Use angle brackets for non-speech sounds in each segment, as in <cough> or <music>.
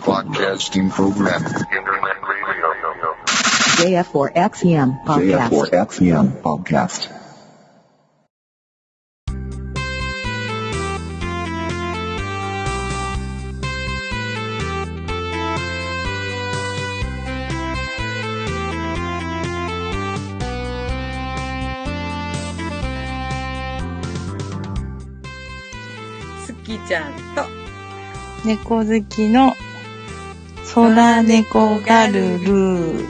Podcasting program. Internet radio. JF4XEM podcast. JF4XEM podcast. すきちゃんと 猫好きの空猫ガルル。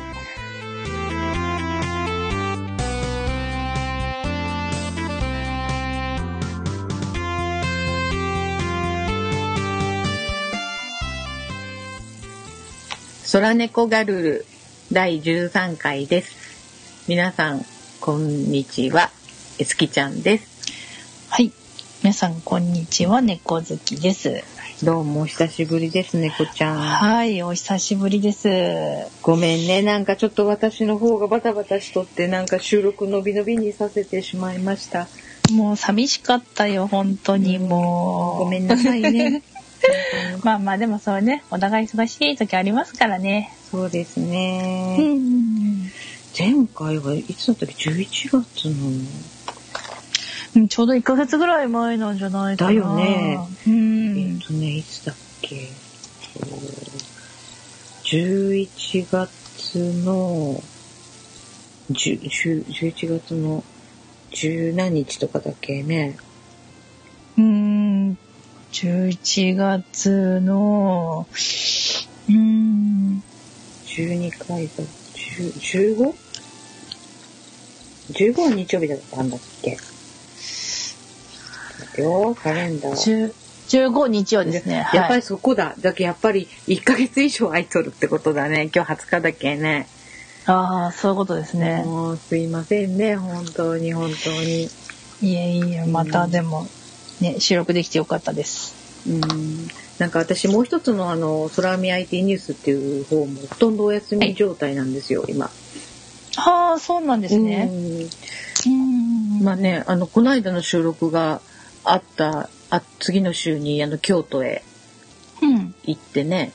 空猫ガルル第13回です。皆さん、こんにちは。えすきちゃんです。はい。皆さん、こんにちは。猫好きです。どうもお久しぶりです、猫ちゃん。はい。お久しぶりです。ごめんね。なんかちょっと私の方がバタバタしとって、なんか収録のびのびにさせてしまいました。もう寂しかったよ。本当にもう。ごめんなさいね。<laughs> まあまあ、でもそうね。お互い忙しい時ありますからね。そうですうね。ん。前回はいつだったっけ ?11 月の。うんちょうど1ヶ月ぐらい前なんじゃないかな。だよね。うえんっ。とね、いつだっけ？そう11月の、10 10 11月の十何日とかだっけね。うん。11月の、うん。12回が、10 15? 15は日曜日だったんだっけ？待ってよ、カレンダー。10 15日曜ですね。やっぱりはい。そこだ。だけやっぱり1ヶ月以上空いとるってことだね。今日20日だっけね。ああ、そういうことですね。もうすいませんね。本当に本当に。いえいえ、またでも、ね、収録できてよかったです。うん。なんか私もう一つのあの、空見 IT ニュースっていう方もほとんどお休み状態なんですよ、今。はあ、そうなんですね。うんうん。まあね、あの、この間の収録があった、あ、次の週にあの、京都へうん。行ってね、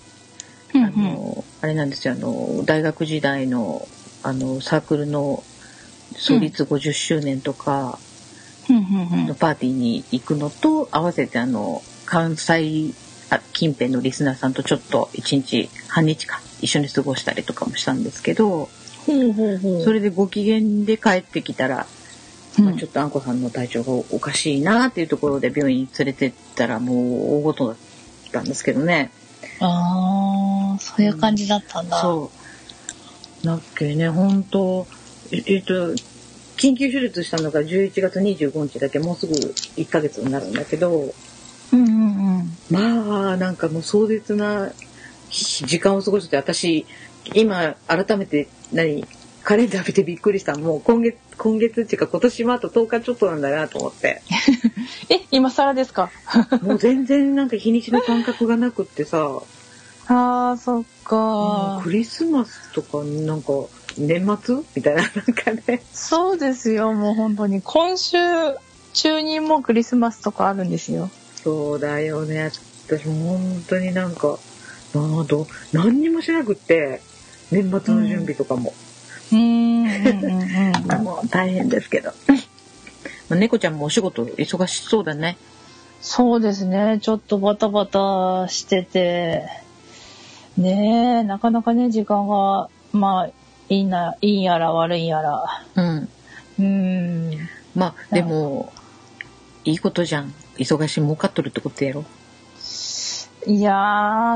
うん。あの、あれなんですよ、あの、大学時代の、あの、サークルの創立50周年とかうん。うん。のパーティーに行くのと、合わせてあの、関西あ近辺のリスナーさんとちょっと一日、半日か、一緒に過ごしたりとかもしたんですけど。それでご機嫌で帰ってきたら、まあ、ちょっとあんこさんの体調がおかしいなっていうところで病院に連れてったらもう大ごとだったんですけどね。ああ、そういう感じだったんだ。そう。だっけね、本当ええっと、緊急手術したのが11月25日だけもうすぐ1ヶ月になるんだけど、うんうんうん。まあ、なんかもう壮絶な時間を過ごして、私、今、改めて、何、カレンダー見てびっくりした。もう今月、今月っていうか今年もあと10日ちょっとなんだなと思って。<laughs> え、今更ですか？<laughs> もう全然なんか日にちの感覚がなくってさ、ああ、そっもかう。クリスマスとかなんか年末みたいななんかね。そうですよ、もう本当に。今週中にもうクリスマスとかあるんですよ。そうだよね。私も本当になんか、なあど何にもしなくって、年末の準備とかも。うーん。うんうんうん。もう大変ですけど。まあ猫ちゃんもお仕事忙しそうだね。そうですね。ちょっとバタバタしてて、ねえ、なかなかね、時間が、まあ、いいな、いいんやら悪いんやら。うん。うーん。まあでも、いいことじゃん。忙しい儲かっとるってことやろ。いや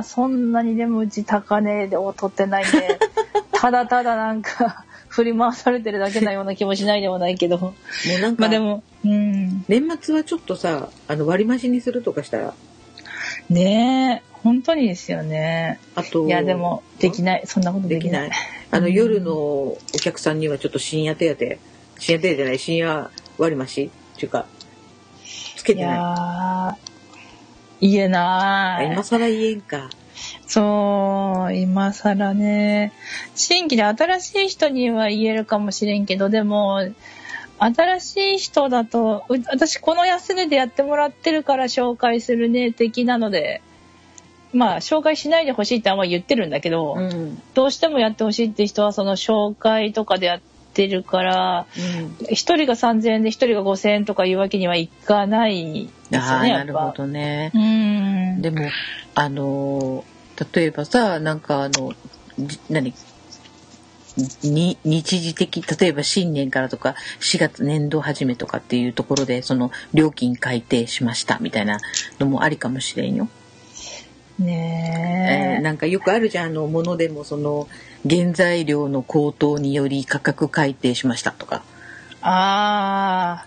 ー、そんなにでもうち高値を取ってないんで、ただただなんか、<laughs> 振り回されてるだけなような気もしないでもないけど。もうなんか、まあでも、うん。年末はちょっとさ、あの割増しにするとかしたら、ねえ、本当にですよね。あと、いや、でも、できない。そんなことできないい。。あの、うん夜のお客さんにはちょっと深夜手当、深夜手当じゃない、深夜割増し？っていうか、つけいてない。やー、言えなあ今い。更言えんか。そう、今更ね。新規で新しい人には言えるかもしれんけど、でも、新しい人だと、う私この安値でやってもらってるから紹介するね、的なので、まあ紹介しないでほしいってあんま言ってるんだけど、うんどうしてもやってほしいって人はその紹介とかでやってるから一人が3,000円で一人が5,000円とかいうわけにはいかないですあよねなるほ。どね。うんでもあの例えばさなんかあのじ何？に日時的例えば新年からとか4月年度始めとかっていうところでその料金改定しましたみたいなのもありかもしれんよ。えねーなんかよくあるじゃんあのものでもその原材料の高騰により価格改定しましたとか。ああ、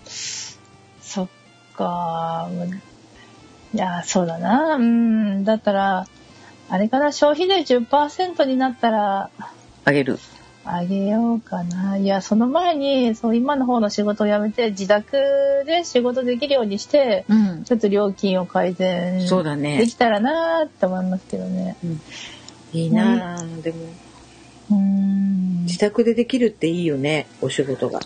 そっか。いや、そうだな。うん。だったら、あれかな、消費税10%になったら、あげる。あげようかな。いや、その前に、そう、今の方の仕事を辞めて、自宅で仕事できるようにして、うん。ちょっと料金を改善そうだねできたらなーって思いますけどね。いいなあ、でもうん。自宅でできるっていいよねお仕事が。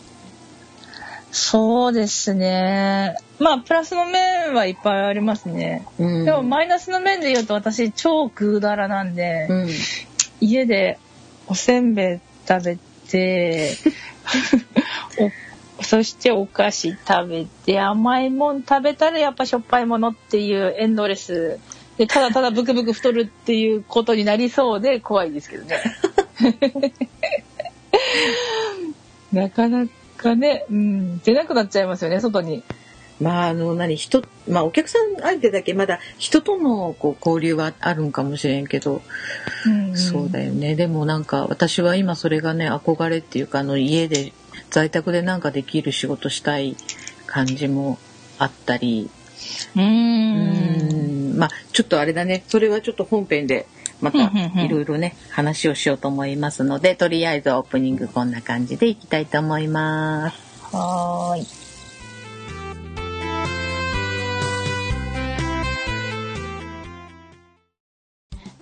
そうですね。まあ、プラスの面はいっぱいありますね。うんでもマイナスの面で言うと私超空だらなんで、うん。家でおせんべい食べて <laughs> おそしてお菓子食べて甘いもん食べたらやっぱしょっぱいものっていうエンドレスでただただブクブク太るっていうことになりそうで怖いですけどね。<laughs> なかなかね、うん、出なくなっちゃいますよね外に。まああの何人まあお客さん相手だけまだ人とのこう交流はあるんかもしれんけど、うんそうだよね。でもなんか私は今それがね憧れっていうかあの家で在宅でなんかできる仕事したい感じもあったり。うん。まあちょっとあれだね。それはちょっと本編でまたいろいろね話をしようと思いますのでとりあえずオープニングこんな感じでいきたいと思います。はーい。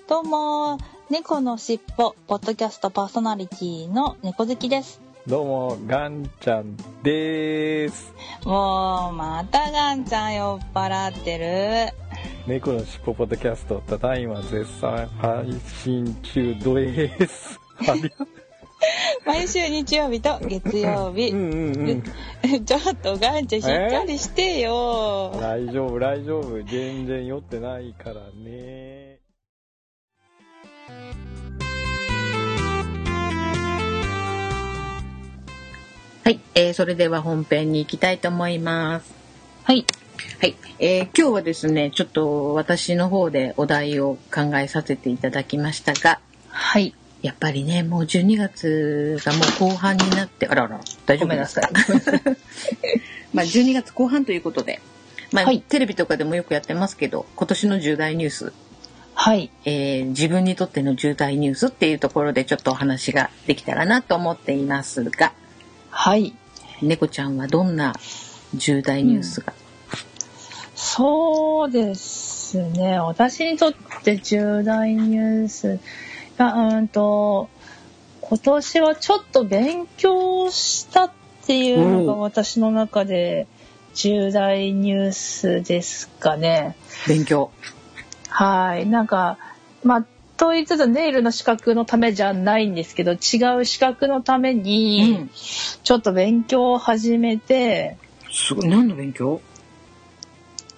どうも、猫のしっぽ、ポッドキャストパーソナリティの猫好きです。どうも、ガンちゃんです。もう、またガンちゃん酔っ払ってる。猫のしっぽポッドキャスト、ただいま絶賛配信中です。<laughs> 毎週日曜日と月曜日。うんうんうん。<laughs> ちょっとガンちゃんしっかりしてよ。大丈夫、大丈夫。全然酔ってないからね。はい、えーそれでは本編に行きたいと思います。はい。はい、えー今日はですね、ちょっと私の方でお題を考えさせていただきましたが、はい。やっぱりね、もう12月がもう後半になって、あらあら、大丈夫ですか？<laughs> まあ12月後半ということで、まあ、はい。テレビとかでもよくやってますけど、今年の重大ニュース、はい。えー自分にとっての重大ニュースっていうところでちょっとお話ができたらなと思っていますが、はい。猫ちゃんはどんな重大ニュースが、そうですね。私にとって重大ニュース。いやうんと、今年はちょっと勉強したっていうのが私の中で重大ニュースですかね。勉強。はい。なんか、まあ、と言いつつネイルの資格のためじゃないんですけど、違う資格のために、うんちょっと勉強を始めて、すごい、何の勉強？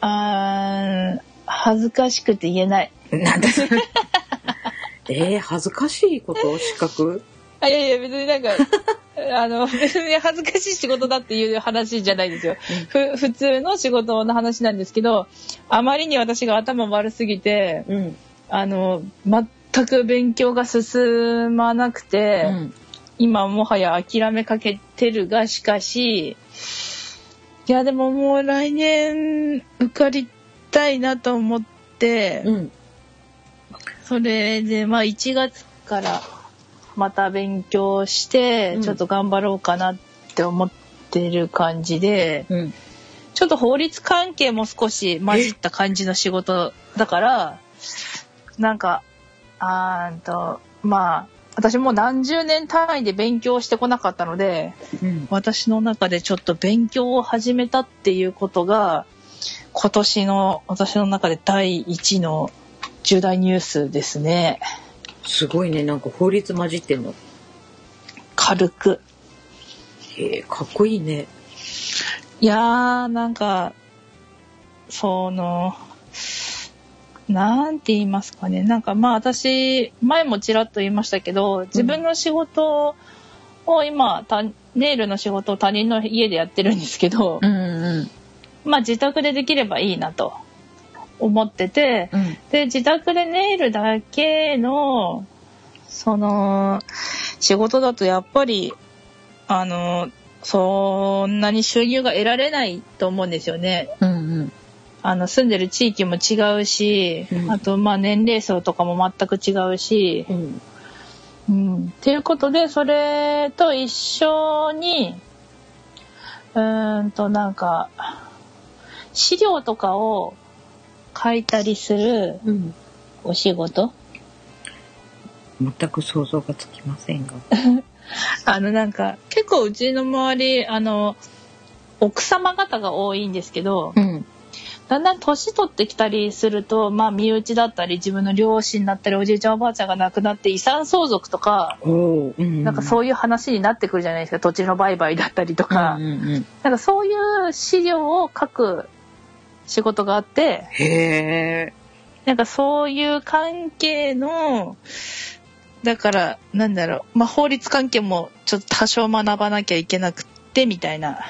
あー恥ずかしくて言えない。なんだえー、恥ずかしいこと？資格？あ <laughs> いやいや別になんか <laughs> あの別に恥ずかしい仕事だっていう話じゃないですよ。ふ普通の仕事の話なんですけどあまりに私が頭悪すぎてうん。あの全く勉強が進まなくて、うん。今もはや諦めかけてるがしかしいやでももう来年受かりたいなと思って、うん。それでまあ1月からまた勉強してうんちょっと頑張ろうかなって思ってる感じで、うん。ちょっと法律関係も少し混じった感じの仕事だからなんかあーんとまあ私もう何十年単位で勉強してこなかったのでうん。私の中でちょっと勉強を始めたっていうことが今年の私の中で第一の重大ニュースですね。すごいねなんか法律混じってんの軽く。へえかっこいいねいやー、なんか、その、なんて言いますかね。なんかまあ私、前もちらっと言いましたけど、自分の仕事を今、たネイルの仕事を他人の家でやってるんですけど、んうんまあ自宅でできればいいなと思ってて、うんで、自宅でネイルだけの、その、仕事だとやっぱり、あの、そんなに収入が得られないと思うんですよね。うんうんあの、住んでる地域も違うし、うん。あと、まあ年齢層とかも全く違うし、うん。うん。っていうことで、それと一緒に、うーんと、なんか、資料とかを書いたりするうん。お仕事？全く想像がつきませんが。<laughs> あの、なんか、結構うちの周り、あの、奥様方が多いんですけど、うんだんだん年取ってきたりすると、まあ、身内だったり、自分の両親だったり、おじいちゃんおばあちゃんが亡くなって遺産相続とか、なんかそういう話になってくるじゃないですか、土地の売買だったりとか。うんうんうん。なんかそういう資料を書く仕事があって、へえなんかそういう関係の、だから、なんだろう、まあ、法律関係もちょっと多少学ばなきゃいけなくって、みたいな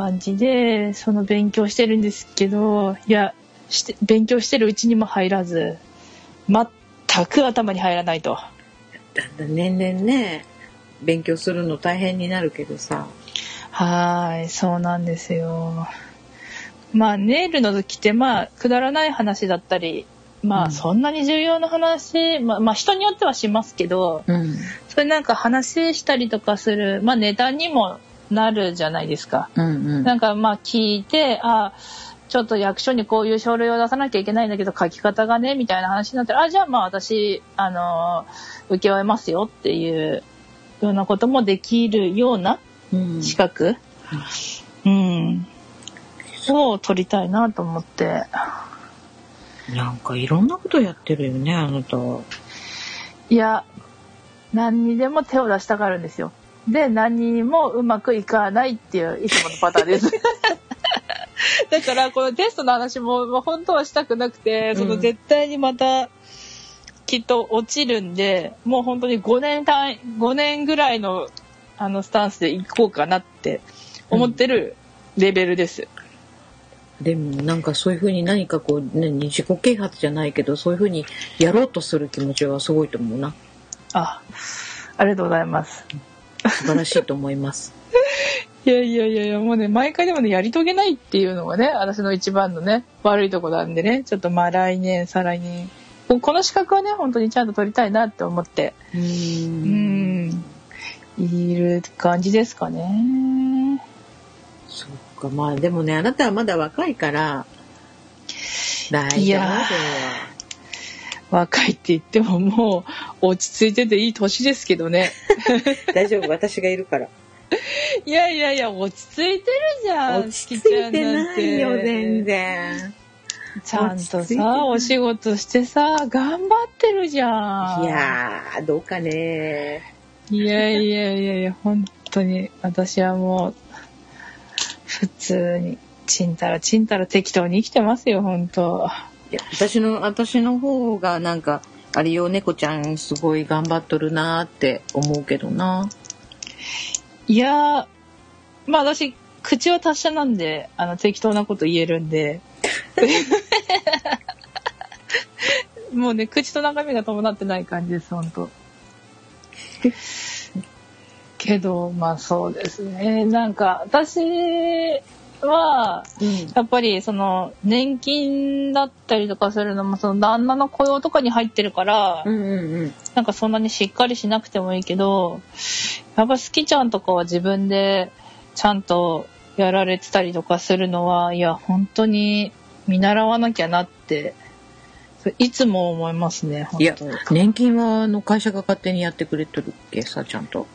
感じで、その勉強してるんですけど、いや、して勉強してるうちにも入らず、全く頭に入らないと。だんだん年々ね勉強するの大変になるけどさはーい、そうなんですよ。まあ、ネイルの時って、まあ、くだらない話だったり、まあ、うんそんなに重要な話、まあ、まあ、人によってはしますけど、うんそれなんか話したりとかする、まあ、ネタにもなるじゃないですか。うんうんなんか、まあ、聞いて、あちょっと役所にこういう書類を出さなきゃいけないんだけど、書き方がね、みたいな話になったら、あ、じゃあまあ、私、あのー、受け負えますよっていうようなこともできるようなうん資格、うん、を取りたいなと思って。なんかいろんなことやってるよねあなたいや、何にでも手を出したがるんですよ。で、何にもうまくいかないっていういつものパターンです。<laughs> だから、このテストの話も、まあ本当はしたくなくて、そのうん絶対にまた、きっと落ちるんで、もう本当に5年単位、5年ぐらいの、あの、スタンスで行こうかなって思ってるレベルです。でもなんかそういうふうに何かこう何自己啓発じゃないけどそういうふうにやろうとする気持ちはすごいと思うなあ、ありがとうございます。素晴らしいと思います。<laughs> いやいやいやいや、もうね、毎回でもね、やり遂げないっていうのがね、私の一番のね、悪いとこなんでね、ちょっとまあ来年、再来年、ここの資格はね、本当にちゃんと取りたいなって思って、ううん。ん、いる感じですかね。そっか。まあでもねあなたはまだ若いから大丈夫いや若いって言ってももう落ち着いてていい年ですけどね。<laughs> 大丈夫私がいるからいやいやいや、落ち着いてるじゃん。落ち着いてないよ全。然ちゃんとさ、いお仕事してさ、頑張ってるじゃん。いやーどうかねいやいやいやいや、本当に、私はもう、普通に、ちんたらちんたら適当に生きてますよ、本当。いや私の私の方がなんかあれよ猫ちゃんすごい頑張っとるなーって思うけどないやー、まあ私、口は達者なんで、あの、適当なこと言えるんで。<laughs> もうね、口と中身が伴ってない感じです、本当けど、まあそうですね。なんか、私は、うん。やっぱりその年金だったりとかするのもその旦那の雇用とかに入ってるから、うんうんうん。なんかそんなにしっかりしなくてもいいけどやっぱ好きちゃんとかは自分でちゃんとやられてたりとかするのはいや本当に見習わなきゃなっていつも思いますね本いや年金はあの会社が勝手にやってくれてるっけさちゃんと？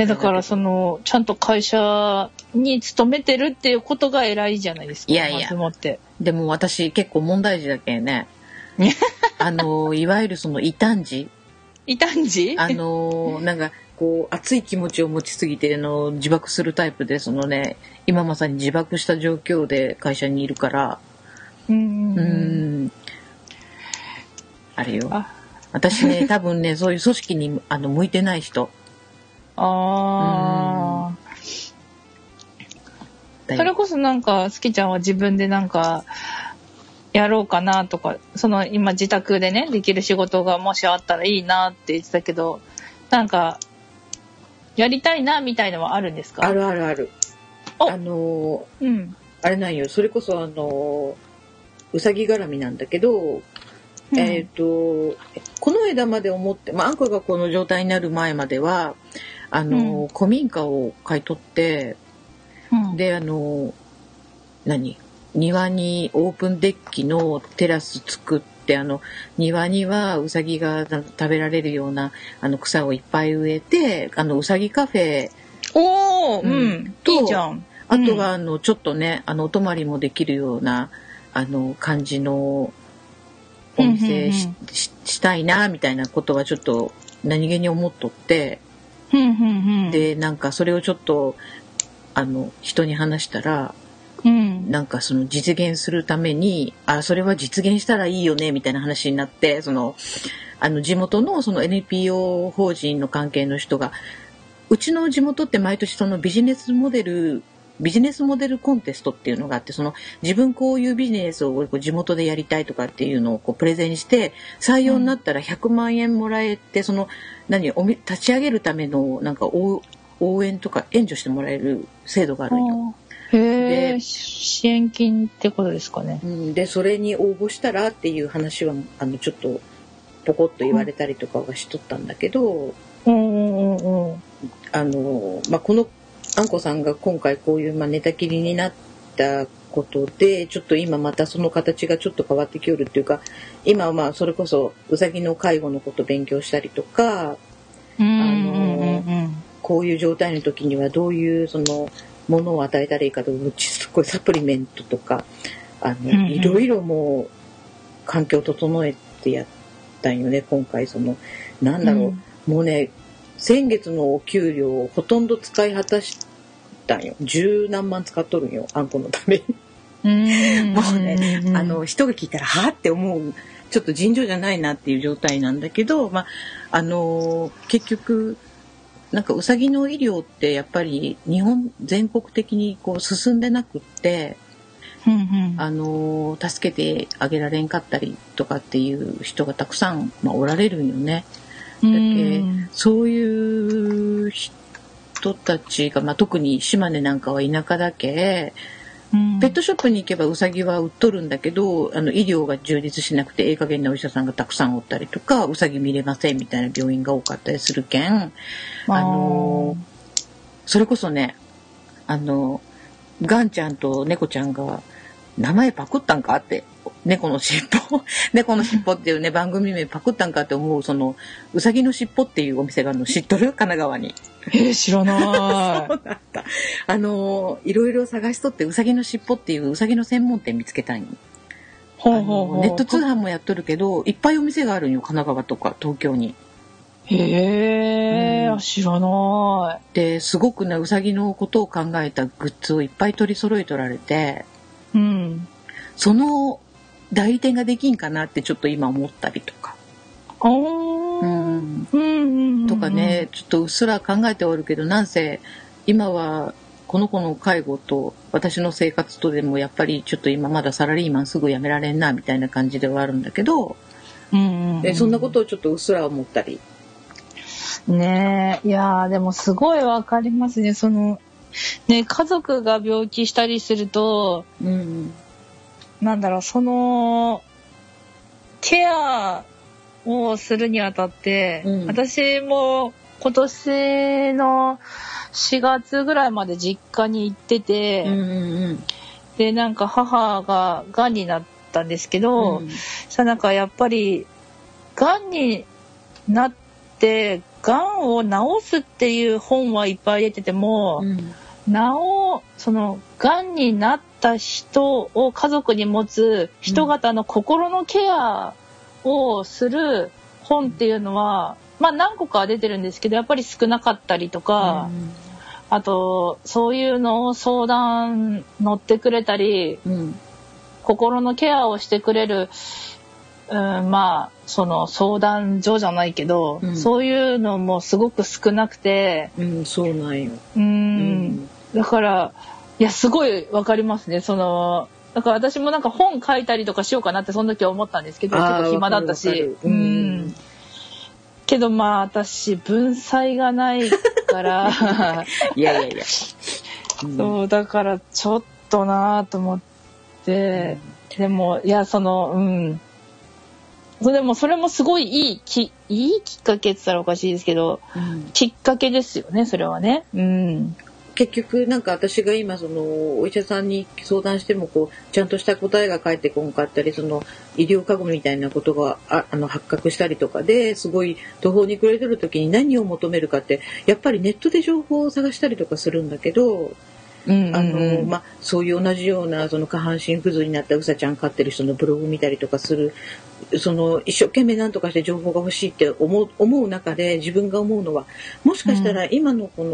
やだからそのちゃんと会社に勤めてるっていうことが偉いじゃないですかいやいや。でも私結構問題児だけんね。<laughs> あのいわゆるその異端児。異端児？あのなんかこう熱い気持ちを持ちすぎてあの自爆するタイプでそのね今まさに自爆した状況で会社にいるから。うんうーん。あれよ。あ。私ね多分ねそういう組織にあの向いてない人あー。だよそれこそなんか、すきちゃんは自分でなんか、やろうかなとか、その今自宅でね、できる仕事がもしあったらいいなって言ってたけど、なんか、やりたいなみたいのはあるんですか？あるあるある。お！あのうん。あれなんよ。それこそあのうさぎ絡みなんだけど、えっ、とこの枝まで思って、まあ、あんこがこの状態になる前まではあの、うん。古民家を買い取ってうん、であの何？庭にオープンデッキのテラス作ってあの庭にはうさぎが食べられるようなあの草をいっぱい植えてあのうさぎカフェおー、ううん。ん、といいじゃん。あとはあのちょっとねあのお泊まりもできるようなあの感じのお店し,うんうんし、したいなみたいなことはちょっと何気に思っとって。うん、うん、うん。、でなんかそれをちょっとあの人に話したらうん。なんかその実現するためにあそれは実現したらいいよねみたいな話になってそのあの地元のその NPO 法人の関係の人がうちの地元って毎年そのビジネスモデルビジネスモデルコンテストっていうのがあってその自分こういうビジネスを地元でやりたいとかっていうのをこうプレゼンして採用になったら100万円もらえてその何おみ立ち上げるためのなんか応応援とか援助してもらえる制度があるんよ。へえ、で支援金ってことですかね。うん、でそれに応募したらっていう話はあのちょっとポコッと言われたりとかはしとったんだけど、うんうんうんうん。あの、まあ、このあんこさんが今回こういう、まあ、寝たきりになったことでちょっと今またその形がちょっと変わってきよるっていうか今はまあそれこそうさぎの介護のこと勉強したりとかうんうんうんこういう状態の時にはどういうそのものを与えたらいいかとかすごいサプリメントとかあの、うんうん。いろいろもう環境を整えてやったんよね今回。そのなんだろう、もうね先月のお給料をほとんど使い果たしたんよ十何万使っとるんよあんこのために。うん。もうねんあの人が聞いたらはあって思うちょっと尋常じゃないなっていう状態なんだけど、まああの結局なんかうさぎの医療ってやっぱり日本全国的にこう進んでなくって、うんうんあの助けてあげられんかったりとかっていう人がたくさん、まあ、おられるんよね。だけそういう人たちが、まあ、特に島根なんかは田舎だけ。ペットショップに行けばウサギは売っとるんだけどあの医療が充実しなくてええ加減なお医者さんがたくさんおったりとかウサギ見れませんみたいな病院が多かったりするけん。あのそれこそねあのガンちゃんと猫ちゃんが名前パクったんかって猫の尻尾 <laughs> 猫の尻尾っていうね番組名パクったんかって思うそのうさぎの尻尾っていうお店があるの知っとる？神奈川に。えー、知らな <laughs> そうだった。あのいろいろ探しとってうさぎの尻尾っていううさぎの専門店見つけた。い。ほあうほうほうのネット通販もやっとるけどいっぱいお店があるんよ神奈川とか東京に。へえ、うん知らなですごくねうさぎのことを考えたグッズをいっぱい取り揃えとられてい。うん。その代理店ができんかなってちょっと今思ったりとか。うんうんうんうん。とかね、ちょっとうっすら考えておるけどなんせ今はこの子の介護と私の生活とでもやっぱりちょっと今まだサラリーマンすぐ辞められんなみたいな感じではあるんだけど、うんうんそんなことをちょっとうっすら思ったり。ねえ、いやーでもすごいわかりますね。その、ね、家族が病気したりすると、うんなんだろう、その、ケアをするにあたって、うん。私も今年の4月ぐらいまで実家に行ってて、うんうん。で、なんか母が癌になったんですけど、うん。さなんかやっぱり癌になって癌を治すっていう本はいっぱい出てても、うん。なおその癌になった人を家族に持つ人型の心のケアをする本っていうのは、まあ何個かは出てるんですけど、やっぱり少なかったりとか、あと、そういうのを相談乗ってくれたり、うん。心のケアをしてくれる、うん、まあ、その相談所じゃないけど、うん。そういうのもすごく少なくて、うんそうなんよ。うん、うん。だから、いや、すごいわかりますね。その、だから私もなんか本書いたりとかしようかなってその時は思ったんですけど、あー結構暇だったし。ううんん。けどまあ私、文才がないから、<laughs> いやいやいや、うんそう、だからちょっとなぁと思って、でも、いや、その、うん。それでも、それもすごいいいき、いいきっかけって言ったらおかしいですけど、うんきっかけですよね、それはね。うん。結局なんか私が今そのお医者さんに相談してもこうちゃんとした答えが返ってこんかったりその医療過誤みたいなことがああの発覚したりとかですごい途方に暮れてる時に何を求めるかってやっぱりネットで情報を探したりとかするんだけど、あのまあ、そういう同じようなその下半身不随になったうさちゃん飼ってる人のブログ見たりとかするその一生懸命何とかして情報が欲しいって思う思う中で自分が思うのはもしかしたら今のこ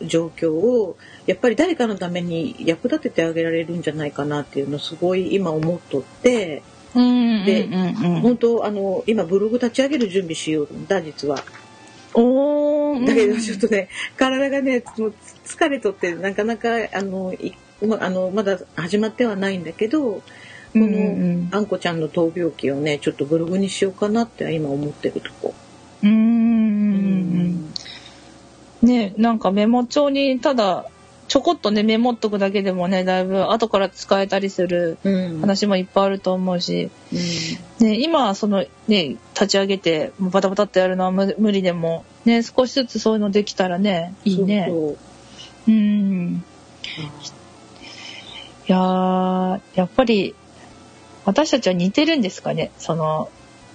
の状況をやっぱり誰かのために役立ててあげられるんじゃないかなっていうのをすごい今思っとって。うん、で本当あの今ブログ立ち上げる準備しようんだ実は。おー。だけどちょっとね体がね疲れとってなかなかあのいまあのまだ始まってはないんだけどこうんうのんあんこちゃんの闘病記をねちょっとブログにしようかなって今思ってるとこ。うんうんうんねなんかメモ帳にただちょこっとねメモっとくだけでもねだいぶ後から使えたりするうん。話もいっぱいあると思うし、ね、今はそのね立ち上げてバタバタってやるのは無無理でもね少しずつそういうのできたらねいいね。そうそううん。いやーやっぱり私たちは似てるんですかね？その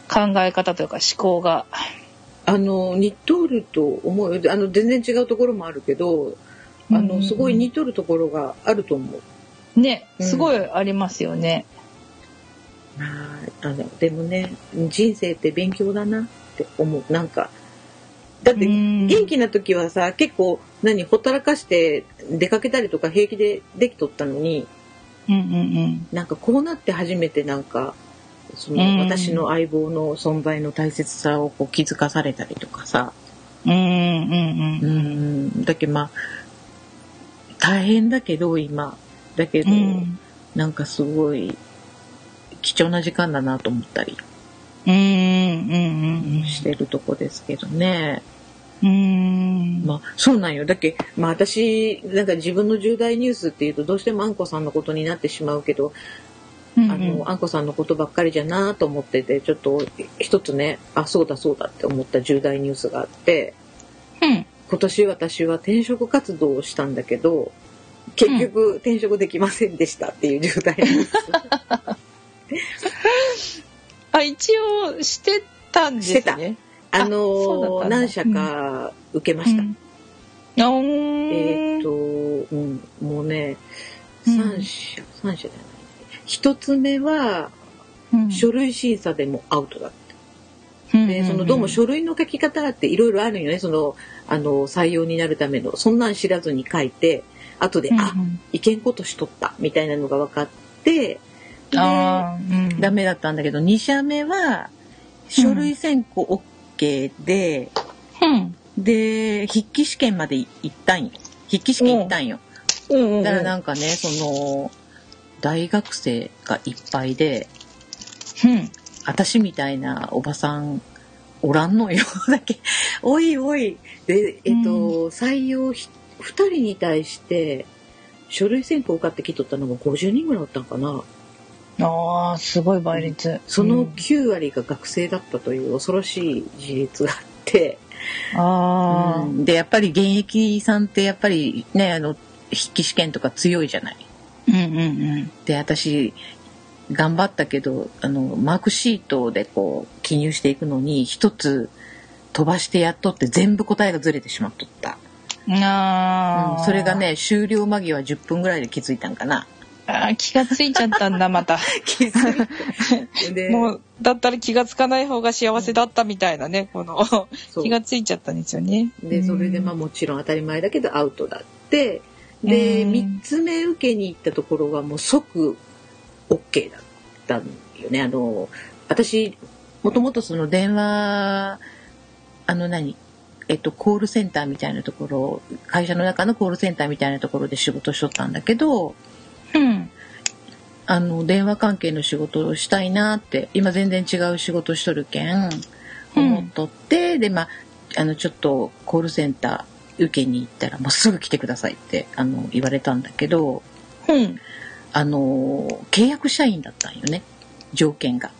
考え方というか思考が。あの似とると思うよ。あの全然違うところもあるけどあのすごい似とるところがあると思う。ねうん。すごいありますよね、まあ、あのでもね人生って勉強だなって思う。なんかだってうん。元気な時はさ結構何ほったらかして出かけたりとか平気でできとったのにうんうんなんかこうなって初めてなんかそのうん。私の相棒の存在の大切さをこう気づかされたりとかさ。うんうんうんううん。んだけどまあ大変だけど今。だけど、うん。なんかすごい貴重な時間だなと思ったりうんうん。してるとこですけどね。うん。うんまあそうなんよ。だけまあ私なんか自分の重大ニュースっていうとどうしてもあんこさんのことになってしまうけど、うんあのあんこさんのことばっかりじゃなと思っててちょっと一つねあそうだそうだって思った重大ニュースがあってうん。今年私は転職活動をしたんだけど結局転職できませんでしたっていう重大ニュース。<laughs> あ一応してたんですねあのそうだったんだ。何社か受けました。うん。えーっと、うん、もうね、うん。三社、三社じゃない。一つ目は、うん。書類審査でもアウトだっうん。た。で、その、どうも書類の書き方っていろいろあるよね。その、あの、採用になるための、そんなん知らずに書いて、後で、うん。あ、いけんことしとった、みたいなのが分かって、であー。うん。ダメだったんだけど、二社目は、書類選考 OK で、うんで、筆記試験まで行ったんよ。筆記試験行ったんよ。うんうんだからなんかね、その、大学生がいっぱいで、うん私みたいなおばさんおらんのよ。<laughs> だけ、おいおい。で、えっと、採用ひ2人に対して、書類選考受かってきとったのが50人ぐらいおったんかな。ああすごい倍率。そのうん。9割が学生だったという恐ろしい事実があって、ああうん。で、やっぱり現役さんってやっぱりね、あの、筆記試験とか強いじゃない。うんうんうん。で私頑張ったけどあのマークシートでこう記入していくのに一つ飛ばしてやっとって全部答えがずれてしまっとった、ああ、うん。それがね終了間際10分ぐらいで気づいたんかな気がついちゃったんだ、また。もう、だったら気がつかない方が幸せだったみたいなね、この、気がついちゃったんですよね。で、それでまあうんもちろん当たり前だけどアウトだって、で、うん3つ目受けに行ったところがもう即 OK だったんよね。あの、私、もともとその電話、あの何？えっと、コールセンターみたいなところ、会社の中のコールセンターみたいなところで仕事しとったんだけど、うん。あの、電話関係の仕事をしたいなって、今全然違う仕事しとるけん、思っとって、で、まあ、あの、ちょっとコールセンター受けに行ったら、もうすぐ来てくださいって、あの、言われたんだけど、うん。あの、契約社員だったんよね、条件が。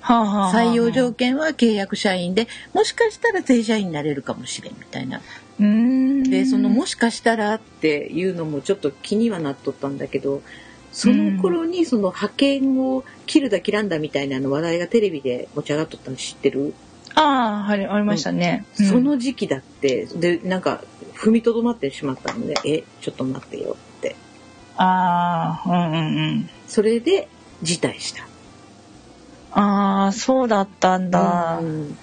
はあ、はあはあ、採用条件は契約社員で、もしかしたら正社員になれるかもしれんみたいな。うーん。で、そのもしかしたらっていうのもちょっと気にはなっとったんだけど、その頃にその派遣を切るだ切らんだみたいなの話題がテレビで持ち上がっとったの知ってる、ああ、はい、ありましたね。うんその時期だって、で、なんか踏みとどまってしまったので、え、ちょっと待ってよって。ああ、うんうんうん。それで辞退した。ああ、そうだったんだ。うん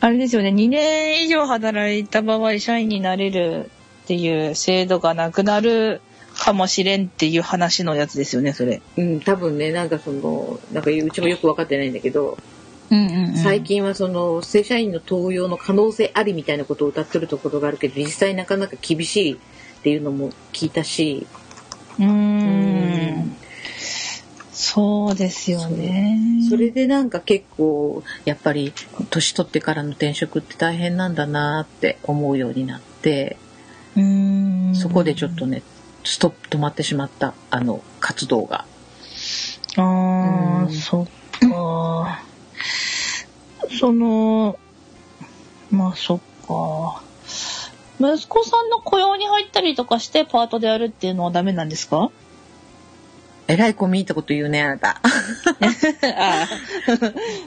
あれですよね、2年以上働いた場合、社員になれるっていう制度がなくなるかもしれんっていう話のやつですよね、それ。うん、多分ね、なんかその、なんかうちもよく分かってないんだけど、うんうん、うん。最近はその正社員の登用の可能性ありみたいなことを歌ってるところがあるけど実際なかなか厳しいっていうのも聞いたし、うー。うんそうですよね。それでなんか結構やっぱり年取ってからの転職って大変なんだなって思うようになってうーん。そこでちょっとねストップ止まってしまったあの活動が。ああ、うんそっか。その、まあそっか。息子さんの雇用に入ったりとかしてパートでやるっていうのはダメなんですか？えらい込み入ったこと言うねあなた。<laughs> あ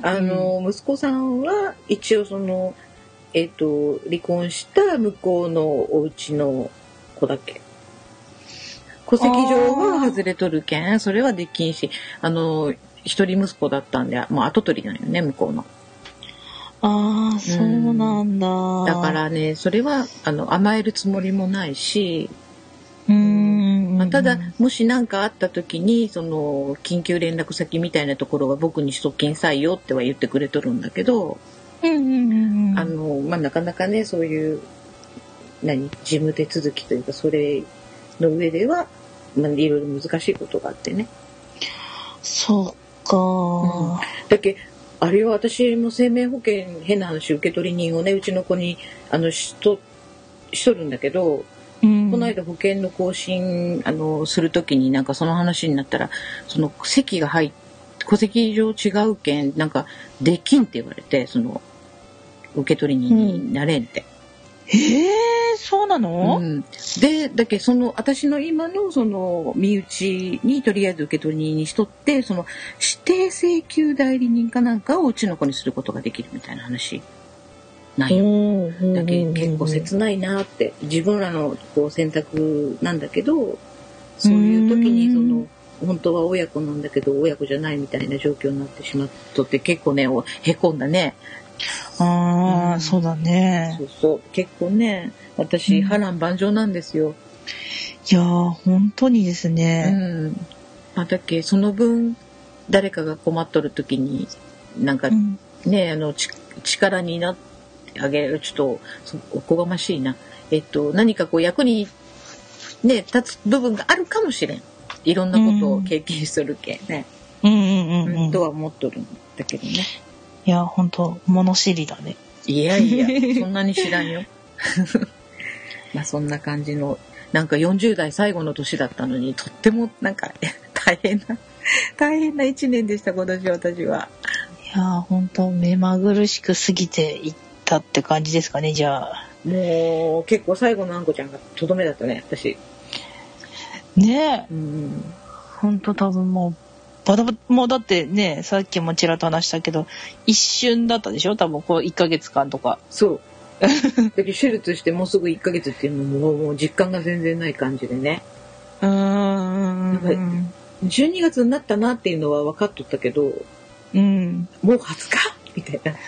あの、息子さんは一応そのえっ、と離婚した向こうのお家の子だっけ？戸籍上は外れとるけんそれはできんしあの一人息子だったんでもう後取りなんよね向こうのあー、そうなんだ。だか、らねそれはあの甘えるつもりもないし。まあ、ただもし何かあった時にその緊急連絡先みたいなところは僕にしときんさいよっては言ってくれとるんだけど、うんうんうんうん。あの、まあ、なかなかね、そういう、何、事務手続きというか、それの上では、まあ、いろいろ難しいことがあってね。そっか、だけあれは私も生命保険変な話受取人をねうちの子にあのしとしとるんだけど、うん。この間保険の更新あのする時になんかその話になったらその籍が入っ戸籍上違うけんなんかできんって言われてその受取人になれんって。えー、そうなの、うん、でだけどその私の今のその身内にとりあえず受取人にしとってその指定請求代理人かなんかをうちの子にすることができるみたいな話なんよ。うんだけど結構切ないなって自分らのこう選択なんだけどそういう時にその本当は親子なんだけど親子じゃないみたいな状況になってしまっとって結構ねおへこんだねああ、うんそうだねそ。うそう結構ね私うん波乱万丈なんですよ。いやー、本当にですうね。ん、まあ、だっけその分誰かが困っとる時になんかうんね、あのち力になってあげるちょっとそおこがましいな、えっと、何かこう役に、ね、立つ部分があるかもしれんいろんなことを経験しとるけね、うんうんうんうん。とは思っとるんだけどねいや、本当物知りだね。いやいや <laughs> そんなに知らんよ <laughs> まあそんな感じのなんか40代最後の年だったのにとってもなんか大変な大変な一年でした今年私は。いやー、本当目まぐるしく過ぎていったって感じですかね、じゃあ。もう結構最後のあんこちゃんがとどめだったね私。ねえ、うん本当多分もう、バタバタ、もうだってね、さっきもちらっと話したけど、一瞬だったでしょ？多分こう1ヶ月間とか。そう。<laughs> だけど手術してもうすぐ1ヶ月っていうのももうもう実感が全然ない感じでね。うーん。12月になったなっていうのは分かっとったけど、うん。もう20日？みたいな。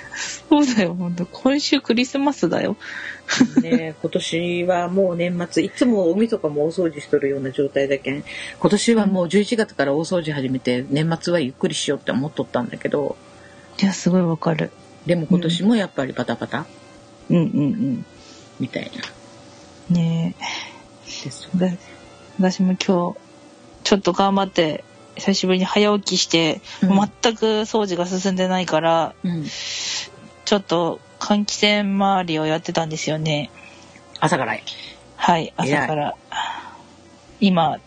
そうだよ、本当今週クリスマスだよ。ね今年はもう年末、いつもお晦日も大掃除しとるような状態だけん、今年はもう11月から大掃除始めて、年末はゆっくりしようって思っとったんだけど、いや、すごいわかる。でも今年もやっぱりバタバタ？うんうんみたいな。うん。ねです私も今日、ちょっと頑張って、久しぶりに早起きして、うん全く掃除が進んでないから、うん。ちょっと換気扇周りをやってたんですよね。朝からい。はい、朝から。今、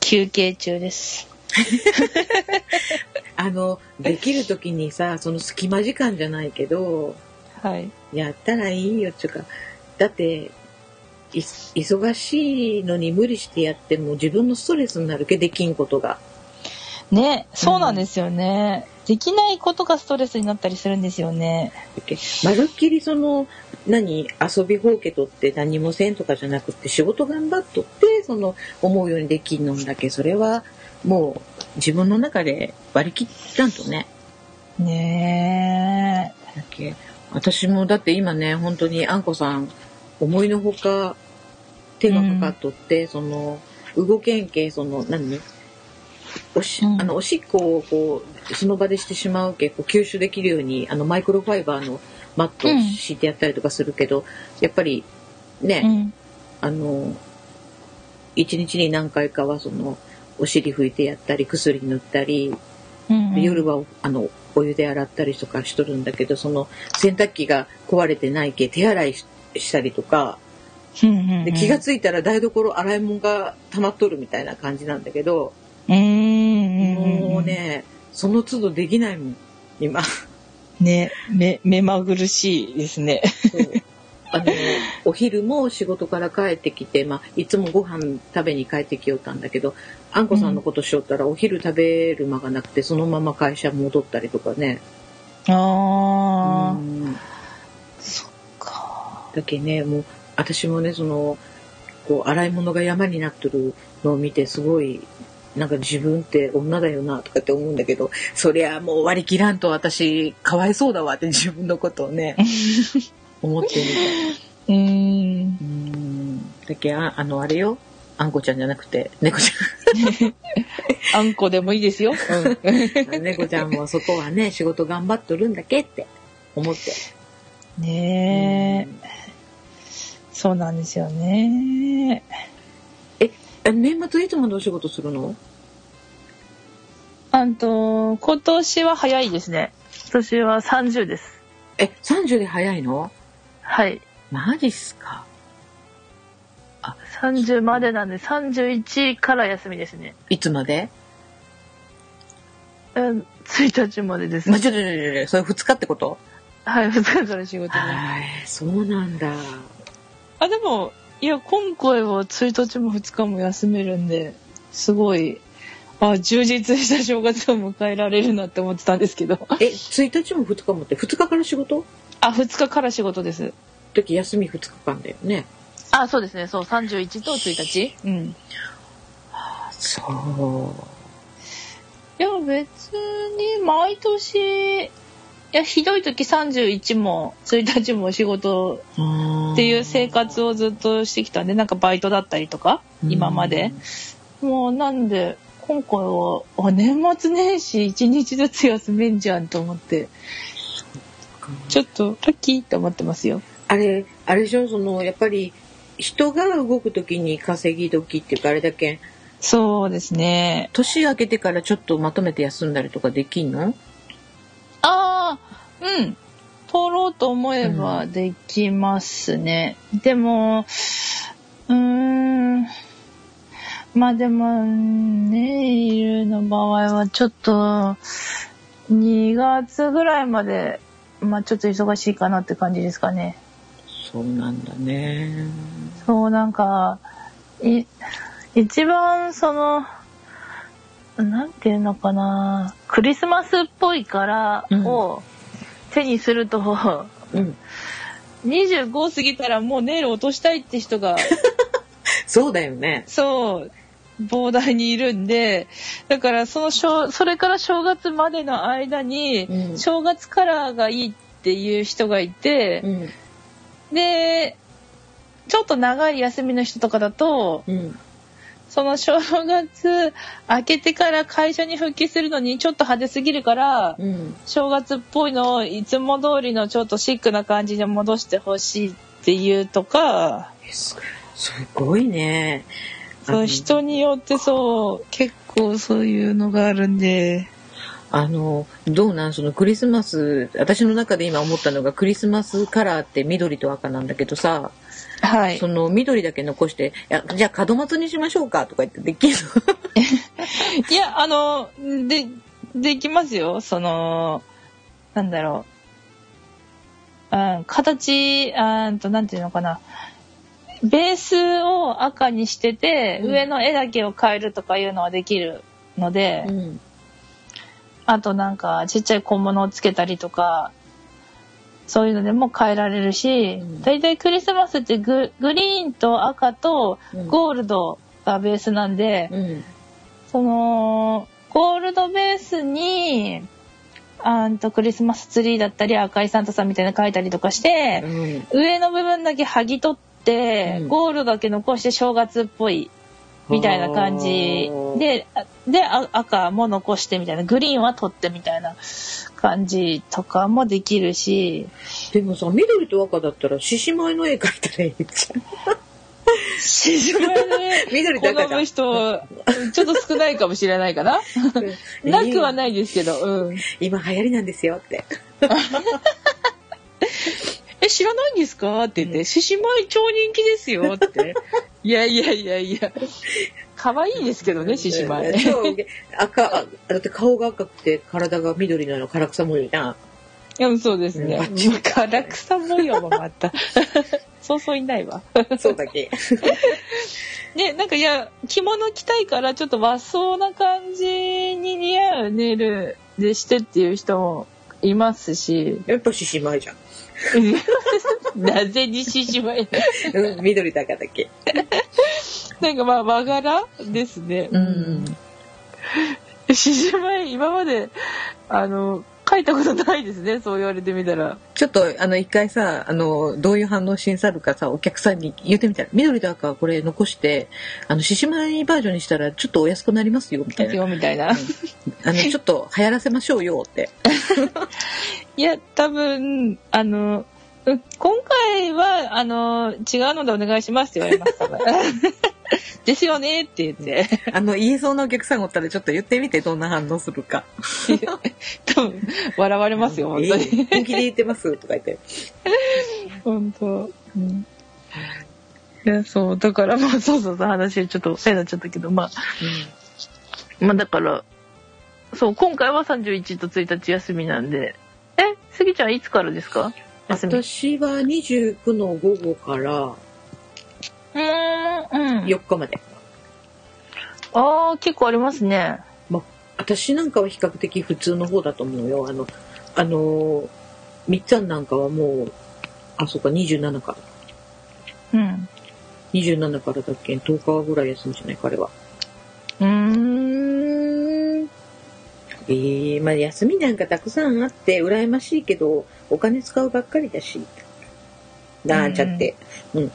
休憩中です。<laughs> あの、できる時にさ、その隙間時間じゃないけど、はい。やったらいいよっていうか、だって、い忙しいのに無理してやっても自分のストレスになるけできんことが。ね、そうなんですよね。できないことがストレスになったりするんですよね。まるっきりその、何、遊びほうけとって何もせんとかじゃなくて仕事頑張っとって、その、思うようにできんのんだけ、それはもう自分の中で割り切らんとね。ねだっけ私もだって今ね本当にあんこさん思いのほか手がかかっとって、その動けんけその何？おし,、うんあのおしっこをこうその場でしてしまうけこう吸収できるようにあのマイクロファイバーのマットを敷いてやったりとかするけど、やっぱりね、え。うん。あの一日に何回かはそのお尻拭いてやったり薬塗ったりうんで夜はあのお湯で洗ったりとかしとるんだけどその洗濯機が壊れてないけ手洗いししたりとかで気がついたら台所洗い物が溜まっとるみたいな感じなんだけど、うんうんもうねその都度できないもん今。ね目目まぐるしいですね。あのお昼も仕事から帰ってきて、まあ、いつもご飯食べに帰ってきよったんだけどあんこさんのことしよったら、お昼食べる間がなくてそのまま会社戻ったりとかね。ああうん。そっか。だけねもう私もねそのこう洗い物が山になっとるのを見てすごいなんか自分って女だよなとかって思うんだけどそりゃもう割り切らんと私かわいそうだわって自分のことをね <laughs> 思ってみうーん。たうん。だけああのあれよ。あんこちゃんじゃなくて猫ち <laughs> あんこでもいいですよ、ゃん。<laughs> 猫ちゃんもそこはね仕事頑張っとるんだけって思って。ねえ。そうなんですよねえ年末いつまでお仕事するの？あんと今年は早いですね。今年は30です。え30で早いの？はい。マジっすか？30までなんで31から休みですね。いつまで？うん1日までです。まあ、ちょちょちょそれ2日ってこと？はい2日から仕事はい、そうなんだ。あでもいや今回は1日も2日も休めるんですごいあ充実した正月を迎えられるなって思ってたんですけど。え、1日も2日もって、2日から仕事？あ2日から仕事です。時休み2日間だよね。あそうですね。そう31と1日うん。そう。いや別に毎年いやひどい時31も1日も仕事っていう生活をずっとしてきたんでなんかバイトだったりとか今まで。もうなんで今回はあ年末年始1日ずつ休めんじゃんと思ってちょっとラッキーって思ってますよ。あれ、あれでしょ、その、やっぱり、人が動く時に稼ぎ時っていうか、あれだけ、そうですね。年明けてからちょっとまとめて休んだりとかできんの？うん。取ろうと思えばできますね、でもうーん。まあでもネイルの場合はちょっと2月ぐらいまでまあちょっと忙しいかなって感じですかね。そうなんだね。そうなんかい一番そのなんていうのかな。クリスマスっぽい柄を手にすると、うん。25過ぎたらもうネイル落としたいって人が。<laughs> そうだよね。そう。ボーダーにいるんで、だからその正、それから正月までの間に、うん。正月カラーがいいっていう人がいて、うん。で、ちょっと長い休みの人とかだと、うんその正月明けてから会社に復帰するのにちょっと派手すぎるから、うん。正月っぽいのをいつも通りのちょっとシックな感じに戻してほしいっていうとか、すすごいね。そう人によってそう結構そういうのがあるんで。あのどうなん？そのクリスマス私の中で今思ったのがクリスマスカラーって緑と赤なんだけどさはい。その緑だけ残して「いやじゃあ門松にしましょうか」とか言ってできる。<laughs> いやあのでできますよ。そのなんだろう、うん、形うんとなんていうのかな。ベースを赤にしてて、うん。上の絵だけを変えるとかいうのはできるので、うん。あとなんかちっちゃい小物をつけたりとか、そういうのでも変えられるしうん、だいたいクリスマスってググリーンと赤とうん。ゴールドがベースなんで、うん。その、ゴールドベースに、あんとクリスマスツリーだったり赤いサンタさんみたいなの描いたりとかして、うん。上の部分だけ剥ぎ取って、うん。ゴールドだけ残して正月っぽいみたいな感じ。で、あ。で、あ赤も残してみたいな、グリーンは取ってみたいな感じとかもできるし、でもさ緑と赤だったら獅子舞の絵描いたらいいじゃん。獅子舞の絵。緑と好む人、ちょっと少ないかもしれないかな。なくはないですけど、うん。今流行りなんですよって <laughs> え、知らないんですか？って言って、獅子舞超人気ですよって。<laughs> いやいやいやいや。可愛いですけどね、獅子舞。超赤あだって顔が赤くて体が緑の唐草模様じゃんうん、そうですね。唐草模様もまた。<laughs> そうそういないわ。そうだけ <laughs> ね、なんかいや、着物着たいからちょっと和装な感じに似合うネイルでしてっていう人もいますし、やっぱ獅子舞じゃん。<laughs> なぜに獅子舞？うん緑と赤だけ。<laughs> なんかまあ和柄ですね。うん。獅子舞今まで、あの、書いたことないですね、そう言われてみたら。ちょっとあの一回さあのどういう反応しんさるかさお客さんに言ってみたら緑と赤はこれ残してあの獅子舞バージョンにしたらちょっとお安くなりますよみたいなよみたいな。<laughs> あのちょっと流行らせましょうよって <laughs> いや、多分、あの、うん今回は、あの、違うのでお願いしますって言われましたから。<laughs> ですよねって言って。あの言えそうなお客さんがおったらちょっと言ってみてどんな反応するか <laughs> 多分、笑われますよ、本当えに。本気で言ってますとか言って <laughs> 本当。うん。いや、そう、だから、まあ、そうそうそう、話ちょっと、変になっちゃったけど、まあ、まあ、だから、そう、今回は31と1日休みなんで、え、スギちゃんいつからですか？私は29の午後からうーん、うん。4日まで、ああ、結構ありますね。私なんかは比較的普通の方だと思うよ。あのあのみっちゃんなんかはもうあそうか27か。らうん。27からだっけ？10日ぐらい休みじゃない彼は。うーん。えー、まあ休みなんかたくさんあって羨ましいけどお金使うばっかりだし。なんちゃって。うん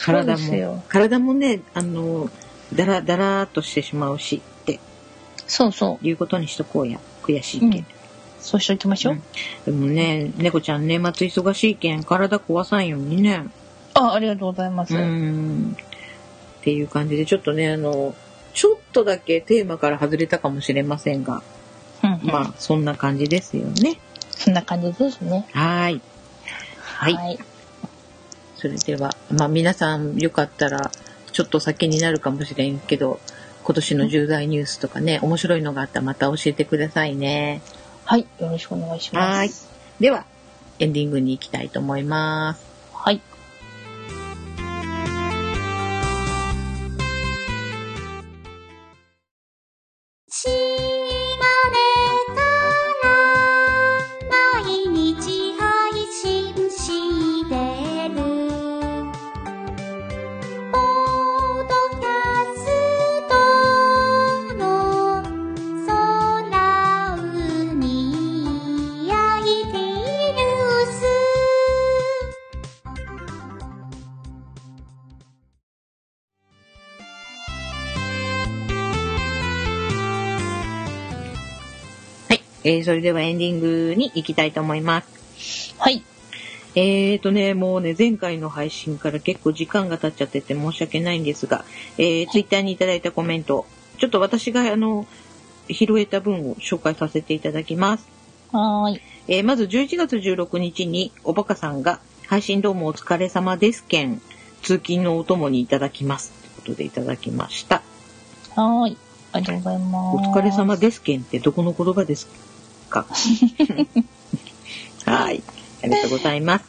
体も体もねあのだらだらとしてしまうしって。そうそう。いうことにしとこうや。悔しいけん、うん。そうしときましょう。うん。でもね猫ちゃん年末忙しいけん体壊さんようにね。あ、ありがとうございます。うん。っていう感じでちょっとねあのちょっとだけテーマから外れたかもしれませんが。うんうん。まあそんな感じですよね。そんな感じですね。はい。はい。それではまあ皆さんよかったらちょっと先になるかもしれんけど今年の重大ニュースとかね面白いのがあったらまた教えてくださいねはい。よろしくお願いします。はーいではエンディングに行きたいと思いますえー、それではエンディングに行きたいと思います。はい。えーとね、もうね、前回の配信から結構時間が経っちゃってて申し訳ないんですが、えー、ツイッターにいただいたコメント、ちょっと私があの、拾えた分を紹介させていただきます。はーい。えーまず11月16日におバカさんが配信どうもお疲れ様です券通勤のお供にいただきますということでいただきました。はーい。ありがとうございます。お疲れ様です券ってどこの言葉ですか <laughs> はい。ありがとうございます。